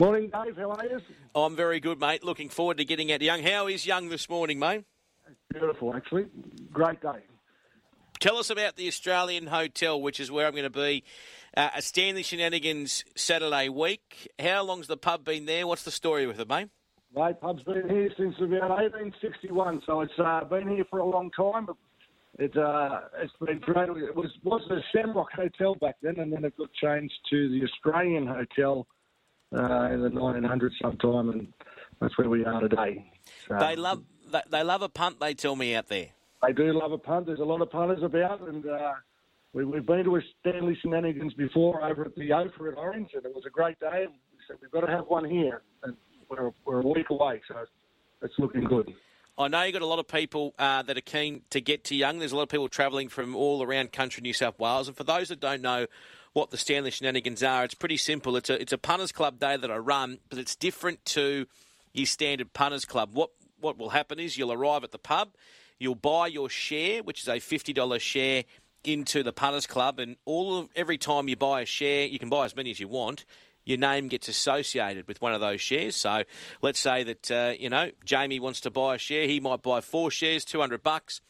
Morning, Dave. How are you? I'm very good, mate. Looking forward to getting out to Young. How is Young this morning, mate? Beautiful, actually. Great day. Tell us about the Australian Hotel, which is where I'm going to be. Uh, a Stanley Shenanigans Saturday week. How long's the pub been there? What's the story with it, mate? Mate, pub's been here since about 1861, so it's uh, been here for a long time. But it, uh, it's been great. It was was the Shamrock Hotel back then, and then it got changed to the Australian Hotel uh, in the 1900s sometime, and that's where we are today. So, They love they- they love a punt. They tell me out there. They do love a punt. There's a lot of punters about, and uh, we, we've been to a Stanley Shenanigans before over at the Ophir at Orange, and it was a great day. And we said we've got to have one here, and we're, we're a week away, so it's looking good. I know you've got a lot of people uh, that are keen to get to Young. There's a lot of people travelling from all around country New South Wales. And for those that don't know what the Stanley Shenanigans are, it's pretty simple. It's a it's a punters club day that I run, but it's different to your standard punters club. What what will happen is you'll arrive at the pub, you'll buy your share, which is a fifty dollars share into the punters club, and all of every time you buy a share, you can buy as many as you want your name gets associated with one of those shares. So let's say that uh, you know Jamie wants to buy a share. He might buy four shares, two hundred bucks.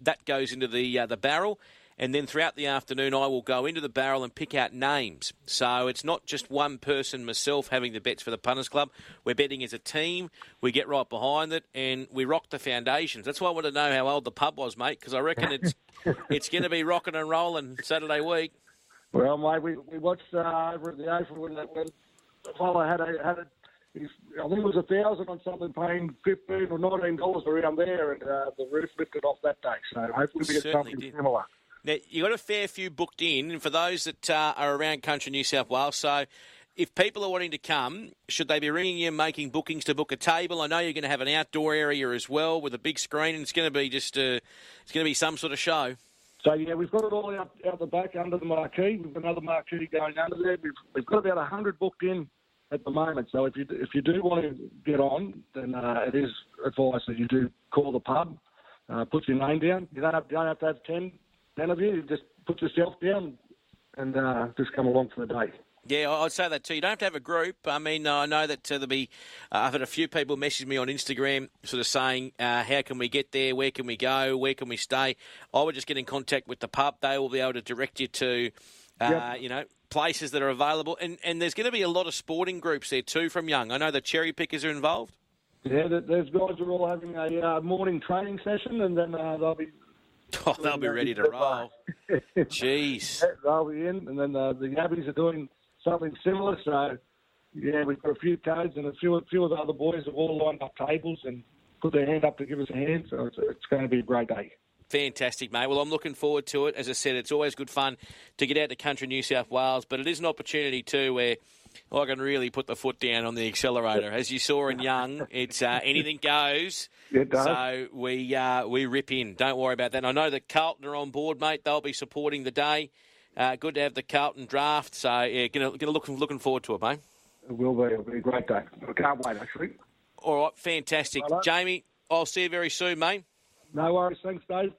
That goes into the uh, the barrel, and then throughout the afternoon, I will go into the barrel and pick out names. So it's not just one person, myself, having the bets for the punters club. We're betting as a team. We get right behind it, and we rock the foundations. That's why I want to know how old the pub was, mate, because I reckon it's it's going to be rocking and rolling Saturday week. Well, mate, we, we watched uh, over at the Ophir when, when the fellow had a had a. I think it was a thousand on something, paying fifteen or nineteen dollars around there, and uh, the roof lifted off that day. So hopefully we get Certainly something did. similar. Now, you've got a fair few booked in, and for those that uh, are around country New South Wales, so if people are wanting to come, should they be ringing you, making bookings to book a table? I know you're going to have an outdoor area as well with a big screen, and it's going to be just uh, it's going to be some sort of show. So yeah, we've got it all out, out the back under the marquee. We've got another marquee going under there. We've, we've got about hundred booked in at the moment. So if you if you do want to get on, then uh, it is advice that you do call the pub, uh, put your name down. You don't have, you don't have to have 10, 10 of you. You just put yourself down and uh, just come along for the day. Yeah, I'd say that too. You don't have to have a group. I mean, I know that uh, there'll be. Uh, I've had a few people message me on Instagram, sort of saying, uh, "How can we get there? Where can we go? Where can we stay?" I would just get in contact with the pub. They will be able to direct you to, uh, Yep. you know, places that are available. And and there's going to be a lot of sporting groups there too from Young. I know the cherry pickers are involved. Yeah, those guys are all having a uh, morning training session, and then uh, they'll be Oh, they'll be ready to roll. Jeez. they'll be in, and then uh, the Yabbies are doing something similar. So, yeah, we've got a few codes, and a few, a few of the other boys have all lined up tables and put their hand up to give us a hand. So it's, it's going to be a great day. Fantastic, mate. Well, I'm looking forward to it. As I said, it's always good fun to get out to country New South Wales, but it is an opportunity too where I can really put the foot down on the accelerator. As you saw in Young, it's uh, anything goes. It does. So we uh, we rip in. Don't worry about that. I know that Carlton are on board, mate. They'll be supporting the day. Uh, good to have the Carlton Draught. So yeah, gonna, gonna look, looking forward to it, mate. It will be. It'll be a great day. I can't wait, actually. All right, fantastic, Righto. Jamie. I'll see you very soon, mate. No worries. Thanks, Dave.